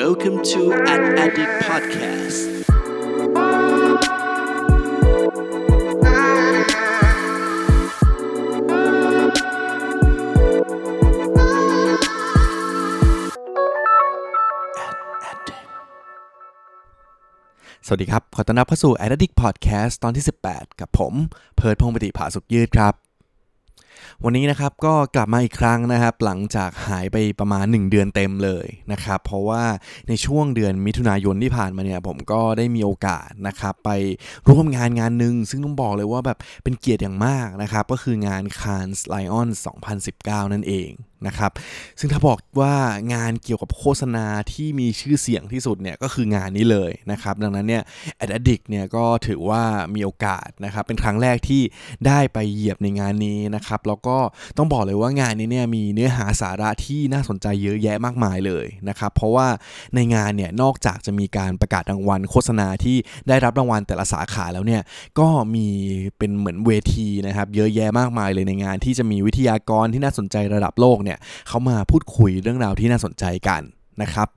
Welcome to An Addict Podcast สวัสดีครับ ขอต้อนรับเข้าสู่ Addict Podcast ตอนที่ 18 กับผม เพิร์ดพงปฏิภาสุขยืดครับ วันนี้นะครับก็กลับมาอีกครั้งนะครับ หลังจากหายไปประมาณ 1 เดือนเต็มเลยนะครับ เพราะว่าในช่วงเดือนมิถุนายนที่ผ่านมาเนี่ยผมก็ได้มีโอกาสนะครับไปร่วมงานงานหนึ่งซึ่งต้องบอกเลยว่าแบบเป็นเกียรติอย่างมากนะครับ ก็คืองาน Cannes Lion 2019 นั่นเองนะครับซึ่งถ้าบอกว่างานเกี่ยวกับโฆษณาที่มีชื่อเสียงที่สุดเนี่ยก็คืองานนี้เลยนะครับดังนั้นเนี่ย a d d i c t เนี่ยก็ถือว่ามีโอกาสนะครับเป็นครั้งแรกที่ได้ไปเหยียบในงานนี้นะครับแล้วก็ต้องบอกเลยว่างานนี้เนี่ยมีเนื้อหาสาระที่น่าสนใจเยอะแยะมากมายเลยนะครับ เพราะว่าในงานเนี่ยนอกจากจะมีการประกาศรางวัลโฆษณาที่ได้รับรางวัลแต่ละสาขาแล้วเนี่ยก็มีเป็นเหมือนเวทีนะครับ เยอะแยะมากมายเลยในงานที่จะมีวิทยากรที่น่าสนใจระดับโลกเนี่ยเขามาพูดคุยเรื่องราวที่น่าสนใจกัน นะครับ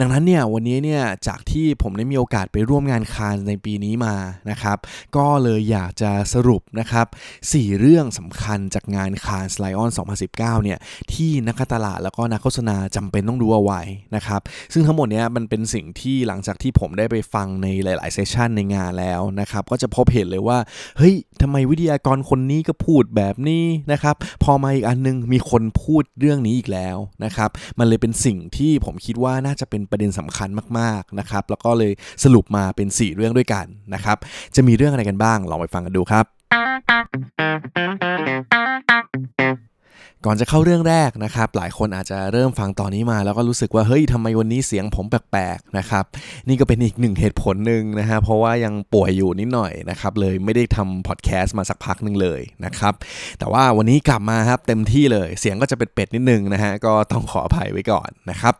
ดังนั้นเนี่ยวันนี้เนี่ยจากที่ผมได้มีโอกาสไปร่วมงานคานในปีนี้มานะครับ ก็เลยอยากจะสรุปนะครับ4เรื่องสำคัญจากงานคานสไลออน2019 เนี่ยที่นักการตลาดแล้วก็นักโฆษณาจำเป็นต้องดูเอาไว้นะครับ ซึ่งทั้งหมดเนี้ยมันเป็นสิ่งที่หลังจากที่ผมได้ไปฟังในหลาย ๆ เซสชันในงานแล้วนะครับ ก็จะพบเห็นเลยว่า เฮ้ยทำไมวิทยากรคนนี้ก็พูดแบบนี้นะครับ พอมาอีกอันนึงมีคนพูดเรื่องนี้อีกแล้วนะครับ มันเลยเป็นสิ่งที่ผมคิดว่าน่าจะเป็นประเด็นสำคัญมากๆนะครับแล้วก็เลยสรุปมาเป็น 4 เรื่องด้วยกันนะครับจะมีเรื่องอะไรกันบ้างลองไปฟังกันดูครับ ก่อนจะเข้าเรื่องแรกนะครับ หลายคนอาจจะเริ่มฟังตอนนี้มา แล้วก็รู้สึกว่าเฮ้ยทำไมวันนี้เสียงผมแปลกๆนะครับ นี่ก็เป็นอีกหนึ่งเหตุผลหนึ่งนะฮะเพราะว่ายังป่วยอยู่นิดหน่อยนะครับ เลยไม่ได้ทำพอดแคสต์มาสักพักหนึ่งเลยนะครับ แต่ว่าวันนี้กลับมาครับเต็มที่เลยเสียงก็จะเป็นเป็ดนิดนึงนะฮะก็ต้องขออภัยไว้ก่อนนะครับ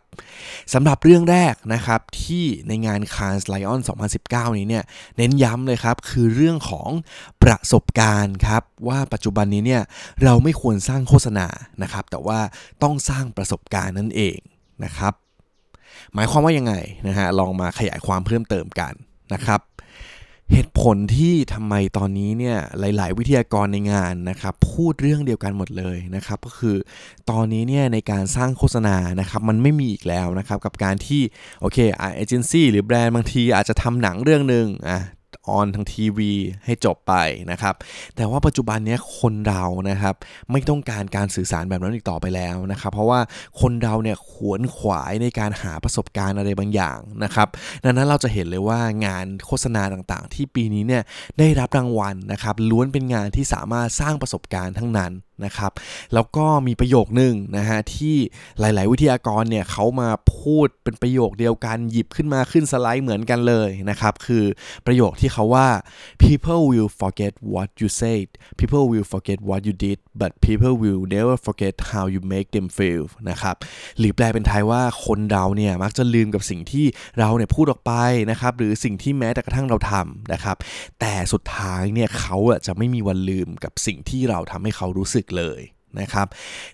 สำหรับเรื่องแรกนะครับที่ในงาน Cannes Lion 2019 นี้เนี่ยเน้นย้ำเลยครับคือเรื่องของประสบการณ์ครับว่าปัจจุบันนี้เนี่ยเราไม่ควรสร้างโฆษณานะครับ แต่ว่าต้องสร้างประสบการณ์นั่นเองนะครับ หมายความว่ายังไงนะฮะลองมาขยายความเพิ่มเติมกันนะครับ เหตุผลที่ทำไมตอนนี้เนี่ยหลาย ๆ วิทยากรในงานนะครับพูดเรื่องเดียวกันหมดเลยนะครับ ก็คือตอนนี้เนี่ยในการสร้างโฆษณานะครับมันไม่มีอีกแล้วนะครับ กับการที่โอเคเอเจนซี่หรือแบรนด์บางทีอาจจะทำหนังเรื่องหนึ่งอะ ออนทางทีวีให้จบไปนะครับ แต่ว่าปัจจุบันนี้คนเรานะครับไม่ต้องการการสื่อสารแบบนั้นอีกต่อไปแล้วนะครับ เพราะว่าคนเราเนี่ยขวนขวายในการหาประสบการณ์อะไรบางอย่างนะครับ ดังนั้นเราจะเห็นเลยว่างานโฆษณาต่างๆ ที่ปีนี้เนี่ยได้รับรางวัลนะครับล้วนเป็นงานที่สามารถสร้างประสบการณ์ทั้งนั้นนะครับ แล้วก็มีประโยคนึงนะฮะที่หลาย ๆ วิทยากรเนี่ยเขามาพูดเป็นประโยคเดียวกันหยิบขึ้นมาขึ้นสไลด์เหมือนกันเลยนะครับ คือประโยคที่เขาว่า people will forget what you said people will forget what you did but people will never forget how you make them feel นะครับหรือแปลเป็นไทยว่าคนเราเนี่ยมักจะลืมกับสิ่งที่เราเนี่ยพูดออกไปนะครับหรือสิ่งที่แม้แต่กระทั่งเราทำนะครับ แต่สุดท้ายเนี่ยเขาอะจะไม่มีวันลืมกับสิ่งที่เราทำให้เขารู้สึกเลย นะครับ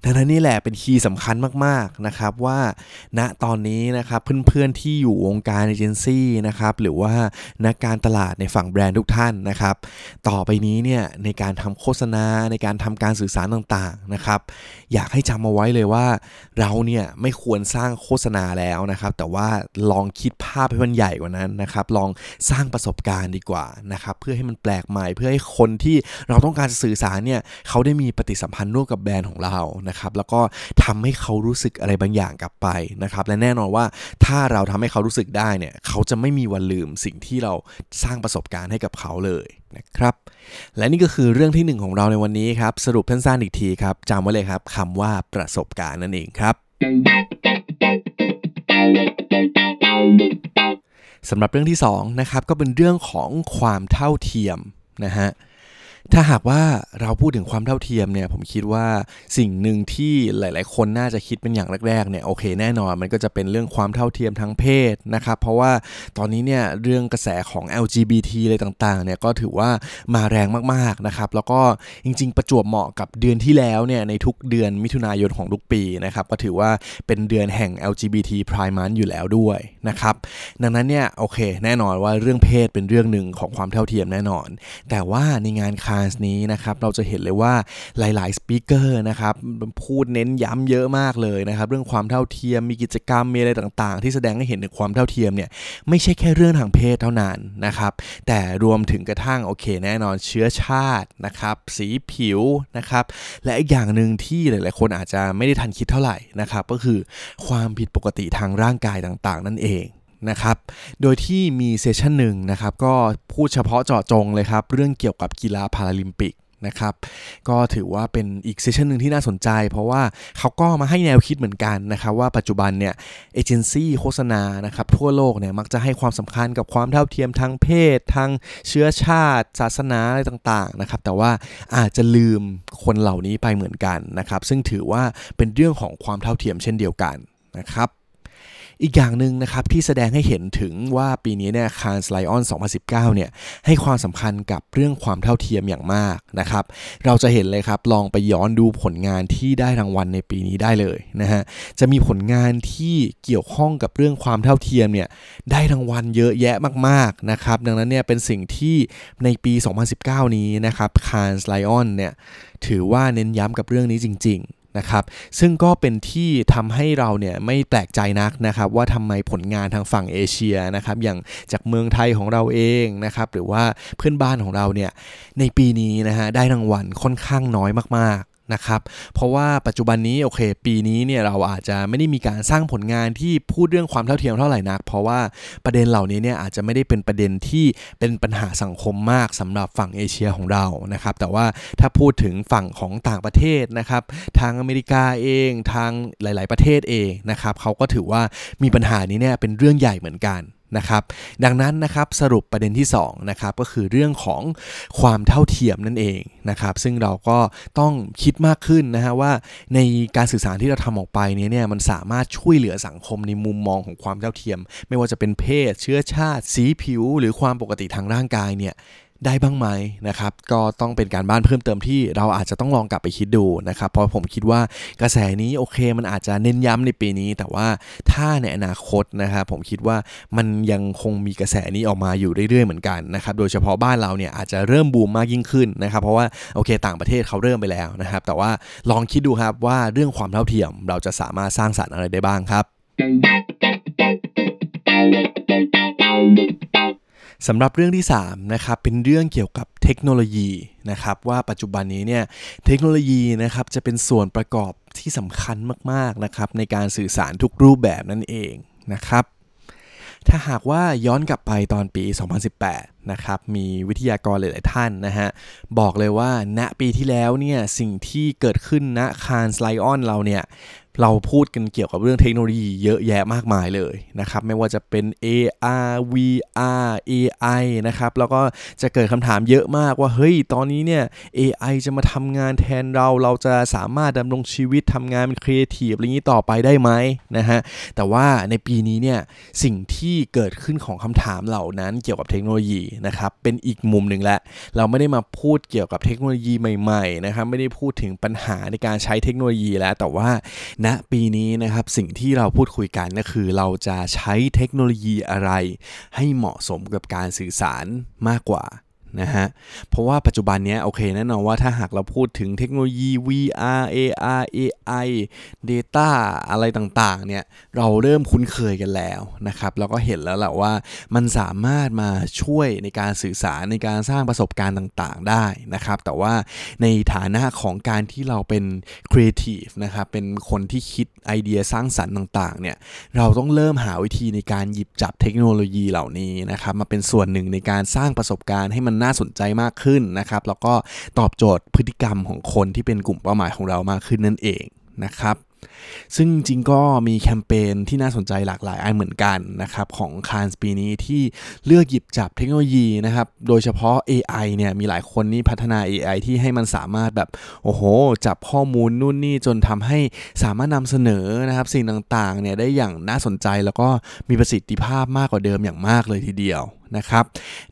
ดังนั้นนี่แหละเป็นคีย์สำคัญมากๆนะครับว่าณตอนนี้นะครับเพื่อนๆที่อยู่วงการเอเจนซี่นะครับหรือว่านักการตลาดในฝั่งแบรนด์ทุกท่านนะครับ ต่อไปนี้เนี่ยในการทำโฆษณาในการทำการสื่อสารต่างๆนะครับ อยากให้จำเอาไว้เลยว่า เราเนี่ยไม่ควรสร้างโฆษณาแล้วนะครับ แต่ว่าลองคิดภาพให้มันใหญ่กว่านั้นนะครับ ลองสร้างประสบการณ์ดีกว่านะครับ เพื่อให้มันแปลกใหม่ เพื่อให้คนที่เราต้องการสื่อสารเนี่ยเขาได้มีปฏิสัมพันธ์ร่วมกับแบรนด์ของเรานะครับแล้วก็ทำให้เขารู้สึกอะไรบางอย่างกลับไปนะครับและแน่นอนว่าถ้าเราทำให้เขารู้สึกได้เนี่ยเขาจะไม่มีวันลืมสิ่งที่เราสร้างประสบการณ์ให้กับเขาเลยนะครับและนี่ก็คือเรื่องที่ 1 ของเราในวันนี้ครับสรุปสั้นๆอีกทีครับจำไว้เลยครับคำว่าประสบการณ์นั่นเองครับสำหรับเรื่องที่2นะครับก็เป็นเรื่องของความเท่าเทียมนะฮะ ถ้าหากว่าเราพูดถึงความเท่าเทียมเนี่ยผมคิดว่าสิ่งหนึ่งที่หลาย ๆ คนน่าจะคิดเป็นอย่างแรก ๆ เนี่ยโอเคแน่นอนมันก็จะเป็นเรื่องความเท่าเทียมทางเพศนะครับ เพราะว่าตอนนี้เนี่ยเรื่องกระแสของ LGBT อะไรต่าง ๆ เนี่ยก็ถือว่ามาแรงมาก ๆ นะครับ แล้วก็จริง ๆ ประจวบเหมาะกับเดือนที่แล้วเนี่ยในทุกเดือนมิถุนายนของทุกปีนะครับก็ถือว่าเป็นเดือนแห่ง LGBT Pride Month อยู่แล้วด้วยนะครับดังนั้นเนี่ยโอเค แน่นอนว่าเรื่องเพศเป็นเรื่องหนึ่งของความเท่าเทียมแน่นอน แต่ว่าในงานคานส์นี้นะครับเราจะเห็นเลยว่าหลายๆสปีกเกอร์นะครับพูดเน้นย้ำเยอะมากเลยนะครับเรื่องความเท่าเทียมมีกิจกรรมมีอะไรต่างๆ ที่แสดงให้เห็นถึงความเท่าเทียมเนี่ยไม่ใช่แค่เรื่องทางเพศเท่านั้นนะครับแต่รวมถึงกระทั่งโอเคแน่นอนเชื้อชาตินะครับสีผิวนะครับและอีกอย่างหนึ่งที่หลายๆคนอาจจะไม่ได้ทันคิดเท่าไหร่นะครับก็คือความผิดปกติทางร่างกายต่างๆ นั่นเอง นะครับ โดยที่มี session หนึ่งนะครับก็พูดเฉพาะเจาะจงเลยครับ เรื่องเกี่ยวกับกีฬาพาราลิมปิกนะครับก็ถือว่าเป็นอีก session หนึ่งที่น่าสนใจ เพราะว่าเขาก็มาให้แนวคิดเหมือนกันนะครับว่าปัจจุบันเนี่ยเอเจนซี่โฆษณานะครับทั่วโลกเนี่ยมักจะให้ความสำคัญกับความเท่าเทียมทางเพศ ทางเชื้อชาติ ศาสนาอะไรต่างๆนะครับแต่ว่าอาจจะลืมคนเหล่านี้ไปเหมือนกันนะครับซึ่งถือว่าเป็นเรื่องของความเท่าเทียมเช่นเดียวกันนะครับ อีกอย่างหนึ่งนะครับที่แสดงให้เห็นถึงว่าปีนี้เนี่ยคานสไลออน2019 เนี่ยให้ความสำคัญกับเรื่องความเท่าเทียมอย่างมากนะครับ เราจะเห็นเลยครับ ลองไปย้อนดูผลงานที่ได้รางวัลในปีนี้ได้เลยนะฮะ จะมีผลงานที่เกี่ยวข้องกับเรื่องความเท่าเทียมเนี่ยได้รางวัลเยอะแยะมากๆนะครับ ดังนั้นเนี่ยเป็นสิ่งที่ในปี 2019 นี้นะครับคานสไลออนเนี่ยถือว่าเน้นย้ำกับเรื่องนี้จริง ๆ นะครับซึ่งก็เป็นที่ทำให้เราเนี่ยไม่แปลกใจนักนะครับว่าทำไมผลงานทางฝั่งเอเชียนะครับอย่างจากเมืองไทยของเราเองนะครับหรือว่าเพื่อนบ้านของเราเนี่ยในปีนี้นะฮะได้รางวัลค่อนข้างน้อยมาก นะครับเพราะว่าปัจจุบันนี้โอเค ปีนี้เนี่ยเราอาจจะไม่ได้มีการสร้างผลงานที่พูดเรื่องความเท่าเทียมเท่าไหร่นัก เพราะว่าประเด็นเหล่านี้เนี่ยอาจจะไม่ได้เป็นประเด็นที่เป็นปัญหาสังคมมากสำหรับฝั่งเอเชียของเรานะครับแต่ว่าถ้าพูดถึงฝั่งของต่างประเทศนะครับทางอเมริกาเองทางหลาย ๆ ประเทศเองนะครับเขาก็ถือว่ามีปัญหานี้เนี่ยเป็นเรื่องใหญ่เหมือนกัน นะครับดังนั้นนะครับสรุปประเด็นที่2นะครับก็คือเรื่องของความเท่าเทียมนั่นเองนะครับซึ่งเราก็ต้องคิดมากขึ้นนะฮะว่าในการสื่อสารที่เราทำออกไปนี้เนี่ยมันสามารถช่วยเหลือสังคมในมุมมองของความเท่าเทียม ไม่ว่าจะเป็นเพศ เชื้อชาติ สีผิว หรือความปกติทางร่างกายเนี่ย ได้บ้างไหมนะครับ ก็ต้องเป็นการบ้านเพิ่มเติมที่เราอาจจะต้องลองกลับไปคิดดูนะครับ เพราะผมคิดว่ากระแสนี้โอเค มันอาจจะเน้นย้ำในปีนี้ แต่ว่าถ้าในอนาคตนะครับผมคิดว่ามันยังคงมีกระแสนี้ออกมาอยู่เรื่อยๆเหมือนกันนะครับ โดยเฉพาะบ้านเราเนี่ยอาจจะเริ่มบูมมากยิ่งขึ้นนะครับ เพราะว่าโอเคต่างประเทศเขาเริ่มไปแล้วนะครับ แต่ว่าลองคิดดูครับว่าเรื่องความเท่าเทียม เราจะสามารถสร้างสรรค์อะไรได้บ้างครับ สำหรับเรื่องที่3นะครับเป็นเรื่องเกี่ยวกับเทคโนโลยีนะครับว่าปัจจุบันนี้เนี่ยเทคโนโลยีนะครับจะเป็นส่วนประกอบที่สำคัญมากๆนะครับในการสื่อสารทุกรูปแบบนั่นเองนะครับถ้าหากว่าย้อนกลับไปตอนปี 2018 นะครับ มีวิทยากรหลาย ๆ ท่านนะฮะ บอกเลยว่าณปีที่แล้วเนี่ย สิ่งที่เกิดขึ้นณคานสไลออนเราเนี่ย เราพูดกันเกี่ยวกับเรื่องเทคโนโลยีเยอะแยะมากมายเลยนะครับ ไม่ว่าจะเป็น AR VR AI นะครับ แล้วก็จะเกิดคำถามเยอะมากว่า เฮ้ย ตอนนี้เนี่ย AI จะมาทำงานแทนเรา เราจะสามารถดำรงชีวิตทำงานเป็นครีเอทีฟอะไรนี้ต่อไปได้ไหมนะฮะ แต่ว่าในปีนี้เนี่ย สิ่งที่เกิดขึ้นของคำถามเหล่านั้นเกี่ยวกับเทคโนโลยีนะครับ เป็นอีกมุมหนึ่งแหละ เราไม่ได้มาพูดเกี่ยวกับเทคโนโลยีใหม่ๆนะครับ ไม่ได้พูดถึงปัญหาในการใช้เทคโนโลยีแล้ว แต่ว่าณปีนี้นะครับสิ่งที่เราพูดคุยกันก็คือ เราจะใช้เทคโนโลยีอะไร ให้เหมาะสมกับการสื่อสารมากกว่า นะฮะ เพราะว่าปัจจุบันนี้โอเคแน่นอนว่าถ้าหากเราพูดถึงเทคโนโลยี VR AR AI Data อะไรต่างๆเนี่ยเราเริ่มคุ้นเคยกันแล้วนะครับแล้วก็เห็นแล้วแหละว่ามันสามารถมาช่วยในการสื่อสารในการสร้างประสบการณ์ต่างๆได้นะครับ แต่ว่าในฐานะของการที่เราเป็นครีเอทีฟนะครับเป็นคนที่คิดไอเดียสร้างสรรค์ต่างๆเนี่ยเราต้องเริ่มหาวิธีในการหยิบจับเทคโนโลยีเหล่านี้นะครับมาเป็นส่วนหนึ่งในการสร้างประสบการณ์ให้มันน่าสนใจมากขึ้นนะครับแล้วก็ตอบโจทย์พฤติกรรมของคนที่เป็นกลุ่มเป้าหมายของเรามากขึ้นนั่นเองนะครับซึ่งจริงก็มีแคมเปญที่น่าสนใจหลากหลายอันเหมือนกันนะครับของคานสปีนี้ที่เลือกหยิบจับเทคโนโลยีนะครับโดยเฉพาะ AI เนี่ยมีหลายคนนี่พัฒนา AI ที่ให้มันสามารถแบบโอ้โห จับข้อมูลนู่นนี่จนทำให้สามารถนำเสนอนะครับสิ่งต่างๆเนี่ยได้อย่างน่าสนใจแล้วก็มีประสิทธิภาพมากกว่าเดิมอย่างมากเลยทีเดียว นะครับ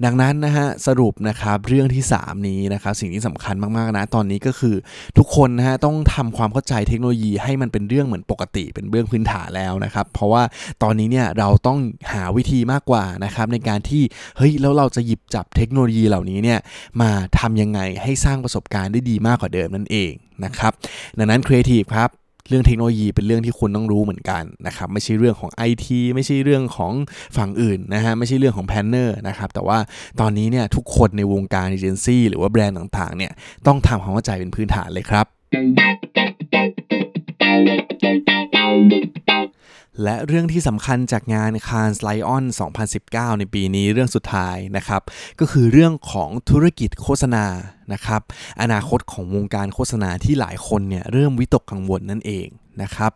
ดังนั้นนะฮะสรุปนะครับเรื่องที่ 3 นี้นะครับสิ่งที่สำคัญมากๆนะตอนนี้ก็คือทุกคนนะฮะต้องทำความเข้าใจเทคโนโลยีให้มันเป็นเรื่องเหมือนปกติเป็นเรื่องพื้นฐานแล้วนะครับ เพราะว่าตอนนี้เนี่ยเราต้องหาวิธีมากกว่านะครับในการที่เฮ้ยแล้วเราจะหยิบจับเทคโนโลยีเหล่านี้เนี่ยมาทำยังไงให้สร้างประสบการณ์ได้ดีมากกว่าเดิมนั่นเองนะครับดังนั้นครีเอทีฟครับ เรื่องเทคโนโลยีเป็นเรื่องที่คุณต้องรู้เหมือนกันนะครับไม่ใช่เรื่องของ IT ไม่ใช่เรื่องของฝั่งอื่นนะฮะไม่ใช่เรื่องของ planner นะครับแต่ว่าตอนนี้เนี่ยทุกคนในวงการเอเจนซี่หรือว่าแบรนด์ต่างๆเนี่ยต้องทำความเข้าใจเป็นพื้นฐานเลยครับ และเรื่องที่สำคัญจากงาน Cannes Lion 2019 ในปีนี้เรื่องสุดท้ายนะครับ ก็คือเรื่องของธุรกิจโฆษณานะครับอนาคตของวงการโฆษณาที่หลายคนเนี่ยเริ่มวิตกกังวลนั่นเองนะครับ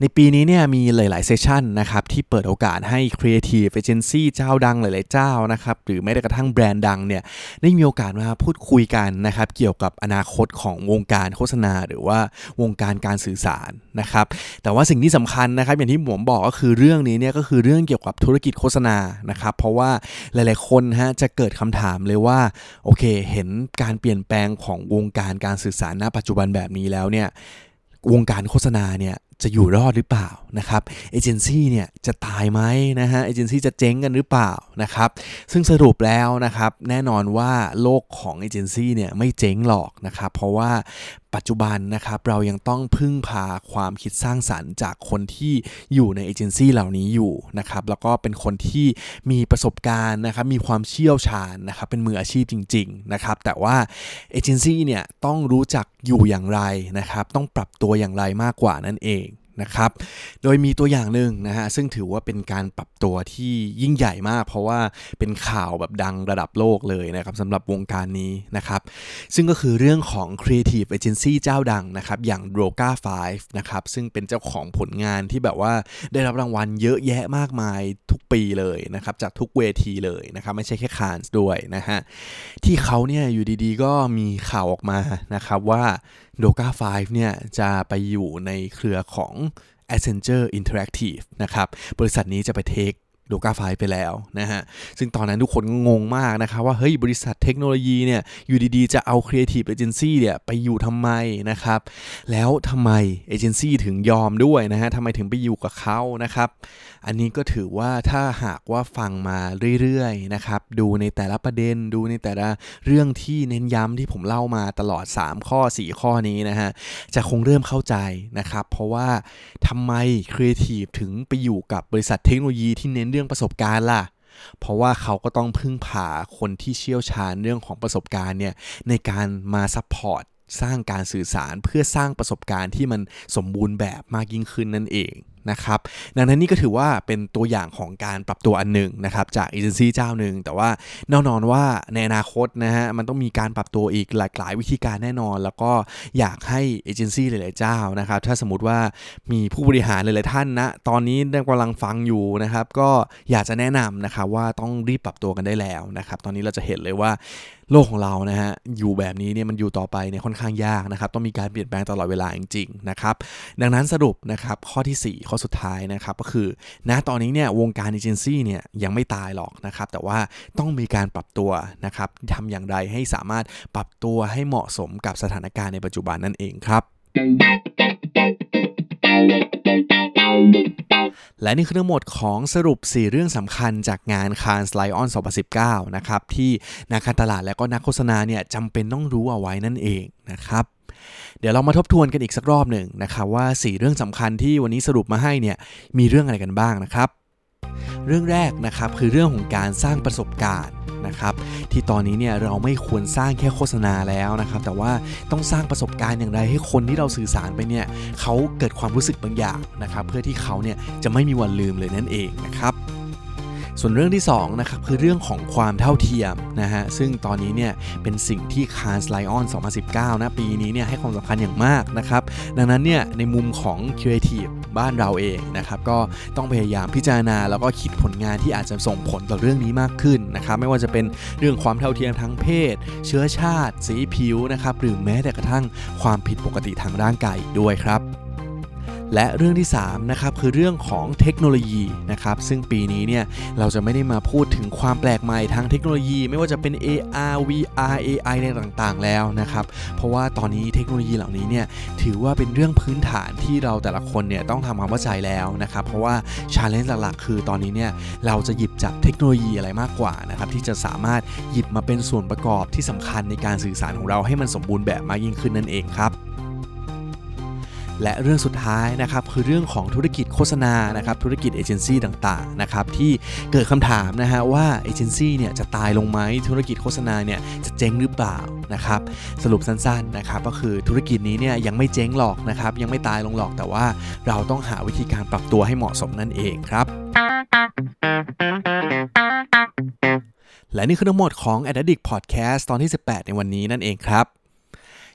ในปีนี้เนี่ยมีหลาย ๆ เซสชันนะครับที่เปิดโอกาสให้ Creative Agency เจ้าดังหลาย ๆ เจ้านะครับหรือแม้กระทั่งแบรนด์ดังเนี่ยได้มีโอกาสมาพูดคุยกันนะครับเกี่ยวกับอนาคตของวงการโฆษณา หรือว่าวงการการสื่อสารนะครับแต่ว่าสิ่งที่สำคัญนะครับอย่างที่ผมบอกก็คือเรื่องนี้เนี่ยก็คือเรื่องเกี่ยวกับธุรกิจโฆษณานะครับเพราะว่าหลาย ๆ คนฮะจะเกิดคำถามเลยว่าโอเค เห็นการเปลี่ยนแปลงของวงการการสื่อสารณปัจจุบันแบบนี้แล้วเนี่ยวงการโฆษณาเนี่ย จะอยู่รอดหรือเปล่านะครับเอเจนซี่เนี่ยจะตายไหมนะฮะเอเจนซี่จะเจ๊งกันหรือเปล่านะครับซึ่งสรุปแล้วนะครับแน่นอนว่าโลกของเอเจนซี่เนี่ยไม่เจ๊งหรอกนะครับเพราะว่าปัจจุบันนะครับเรายังต้องพึ่งพาความคิดสร้างสรรค์จากคนที่อยู่ในเอเจนซี่เหล่านี้อยู่นะครับแล้วก็เป็นคนที่มีประสบการณ์นะครับมีความเชี่ยวชาญนะครับเป็นมืออาชีพจริงๆนะครับแต่ว่าเอเจนซี่เนี่ยต้องรู้จักอยู่อย่างไรนะครับต้องปรับตัวอย่างไรมากกว่านั่นเอง นะครับ โดยมีตัวอย่างหนึ่งนะฮะซึ่งถือว่าเป็นการปรับ ตัวที่ยิ่งใหญ่มาก เพราะว่าเป็นข่าวแบบดังระดับโลกเลยนะครับสำหรับวงการนี้นะครับ ซึ่งก็คือเรื่องของ Creative Agency เจ้าดังนะครับ อย่าง Droga 5นะครับซึ่งเป็นเจ้าของผลงานที่แบบว่าได้รับรางวัลเยอะแยะมากมายทุกปีเลยนะครับ จากทุกเวทีเลยนะครับไม่ใช่แค่คานส์ด้วยนะฮะที่เขาเนี่ยอยู่ดีๆ ก็มีข่าวออกมานะครับว่าโดกา5เนี่ยจะไปอยู่ในเครือของ Accenture Interactive นะครับ บริษัทนี้จะไปเทค โดกาไฟไปแล้วนะฮะ ซึ่งตอนนั้นทุกคนงงมากนะครับว่าเฮ้ยบริษัทเทคโนโลยีเนี่ยอยู่ดีๆ จะเอา Creative Agency เนี่ยไปอยู่ทำไมนะครับ แล้วทำไมเอเจนซี่ถึงยอมด้วยนะฮะทำไมถึงไปอยู่กับเขานะครับ อันนี้ก็ถือว่าถ้าหากว่าฟังมาเรื่อยๆนะครับดูในแต่ละประเด็นดูในแต่ละเรื่องที่เน้นย้ำที่ผมเล่ามาตลอด 3 ข้อ 4 ข้อนี้นะฮะจะคงเริ่มเข้าใจนะครับ เพราะว่าทำไม Creative ถึงไปอยู่กับบริษัทเทคโนโลยีที่เน้นเรื่องื่องประสบการณ์ล่ะ เพราะว่าเขาก็ต้องพึ่งพาคนที่เชี่ยวชาญเรื่องของประสบการณ์เนี่ยในการมา support สร้างการสื่อสารเพื่อสร้างประสบการณ์ที่มันสมบูรณ์แบบมากยิ่งขึ้นนั่นเอง นะครับ ดังนั้นนี่ก็ถือว่าเป็นตัวอย่างของการปรับตัวอันหนึ่งนะครับจากเอเจนซี่เจ้าหนึ่งแต่ว่าแน่นอนว่าในอนาคตนะฮะมันต้องมีการปรับตัวอีกหลากหลายวิธีการแน่นอน แล้วก็อยากให้เอเจนซี่หลาย ๆ เจ้านะครับ ถ้าสมมติว่ามีผู้บริหารหลาย ๆ ท่านนะตอนนี้กำลังฟังอยู่นะครับ ก็อยากจะแนะนำนะครับว่าต้องรีบปรับตัวกันได้แล้วนะครับ ตอนนี้เราจะเห็นเลยว่าโลกของเรานะฮะอยู่แบบนี้เนี่ยมันอยู่ต่อไปเนี่ยค่อนข้างยากนะครับ ต้องมีการเปลี่ยนแปลงตลอดเวลาจริง ๆ นะครับ ดังนั้นสรุปนะครับข้อที่ 4ข้อสุดท้ายนะครับก็คือณตอนนี้เนี่ยวงการเอเจนซี่เนี่ยยังไม่ตายหรอกนะครับแต่ว่าต้องมีการปรับตัวนะครับทำอย่างไรให้สามารถปรับตัวให้เหมาะสมกับสถานการณ์ในปัจจุบันนั่นเองครับและนี่คือทั้งหมดของสรุป 4 เรื่องสำคัญจากงานคานสไลออน2019 นะครับ ที่นักการตลาดและก็นักโฆษณาเนี่ยจำเป็นต้องรู้เอาไว้นั่นเองนะครับ เดี๋ยวเรามาทบทวนกันอีกสักรอบหนึ่งนะครับว่า 4 เรื่องสำคัญที่วันนี้สรุปมาให้เนี่ยมีเรื่องอะไรกันบ้างนะครับ เรื่องแรกนะครับคือเรื่องของการสร้างประสบการณ์นะครับที่ตอนนี้เนี่ยเราไม่ควรสร้างแค่โฆษณาแล้วนะครับแต่ว่าต้องสร้างประสบการณ์อย่างไรให้คนที่เราสื่อสารไปเนี่ยเขาเกิดความรู้สึกบางอย่างนะครับเพื่อที่เขาเนี่ยจะไม่มีวันลืมเลยนั่นเองนะครับ ส่วนเรื่องที่2นะครับคือเรื่องของความเท่าเทียมนะฮะซึ่งตอนนี้เนี่ยเป็นสิ่งที่คาร์สไลออน2019 นะปีนี้เนี่ยให้ความสำคัญอย่างมากนะครับดังนั้นเนี่ยในมุมของ Creative บ้านเราเองนะครับก็ต้องพยายามพิจารณา แล้วก็คิดผลงานที่อาจจะส่งผลต่อเรื่องนี้มากขึ้นนะครับไม่ว่าจะเป็นเรื่องความเท่าเทียมทางเพศ เชื้อชาติ สีผิวนะครับหรือแม้แต่กระทั่งความผิดปกติทางร่างกายด้วยครับ และเรื่องที่3นะครับคือเรื่องของเทคโนโลยีนะครับซึ่งปีนี้เนี่ยเราจะไม่ได้มาพูดถึงความแปลกใหม่ทางเทคโนโลยี ไม่ว่าจะเป็น AR VR AI ในต่างๆ แล้วนะครับเพราะว่าตอนนี้เทคโนโลยีเหล่านี้เนี่ยถือว่าเป็นเรื่องพื้นฐานที่เราแต่ละคนเนี่ยต้องทำความเข้าใจแล้วนะครับเพราะว่าชาเลนจ์หลักๆ คือตอนนี้เนี่ยเราจะหยิบจับเทคโนโลยีอะไรมากกว่านะครับที่จะสามารถหยิบมาเป็นส่วนประกอบที่สำคัญในการสื่อสารของเราให้มันสมบูรณ์แบบมากยิ่งขึ้นนั่นเองครับ และเรื่องสุดท้ายนะครับคือเรื่องของธุรกิจโฆษณานะครับธุรกิจเอเจนซี่ต่างๆนะครับที่เกิดคำถามนะฮะว่าเอเจนซี่เนี่ยจะตายลงไหมธุรกิจโฆษณาเนี่ยจะเจ๊งหรือเปล่านะครับสรุปสั้นๆนะครับก็คือธุรกิจนี้เนี่ยยังไม่เจ๊งหรอกนะครับยังไม่ตายลงหรอกแต่ว่าเราต้องหาวิธีการปรับตัวให้เหมาะสมนั่นเองครับและนี่คือทั้งหมดของ Addict Podcast ตอนที่ 18 ในวันนี้นั่นเองครับ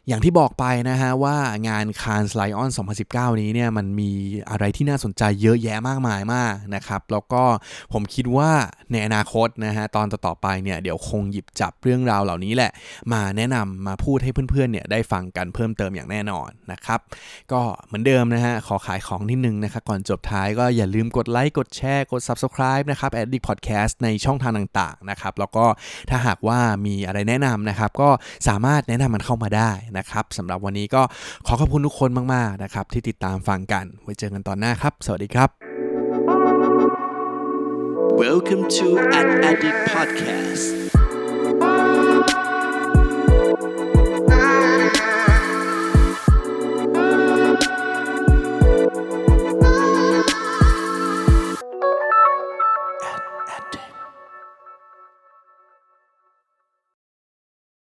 อย่างที่บอกไปนะฮะว่างาน Cannes Lion 2019 นี้เนี่ยมันมีอะไรที่น่าสนใจเยอะแยะมากมายมากนะครับ แล้วก็ผมคิดว่าในอนาคตนะฮะตอนต่อๆไปเนี่ยเดี๋ยวคงหยิบจับเรื่องราวเหล่านี้แหละ มาแนะนำมาพูดให้เพื่อนๆเนี่ยได้ฟังกันเพิ่มเติมอย่างแน่นอนนะครับ ก็เหมือนเดิมนะฮะขอขายของนิดนึงนะครับก่อนจบท้ายก็อย่าลืมกดไลค์กดแชร์กด Subscribe นะครับ Addict Podcast ในช่องทางต่างๆนะครับแล้วก็ถ้าหากว่ามีอะไรแนะนำนะครับก็สามารถแนะนำมันเข้ามาได้นะครับสำหรับวันนี้ก็ขอขอบคุณทุกคนมากๆนะครับที่ติดตามฟังกัน ไว้เจอกันตอนหน้าครับ สวัสดีครับ Welcome to an Addict Podcast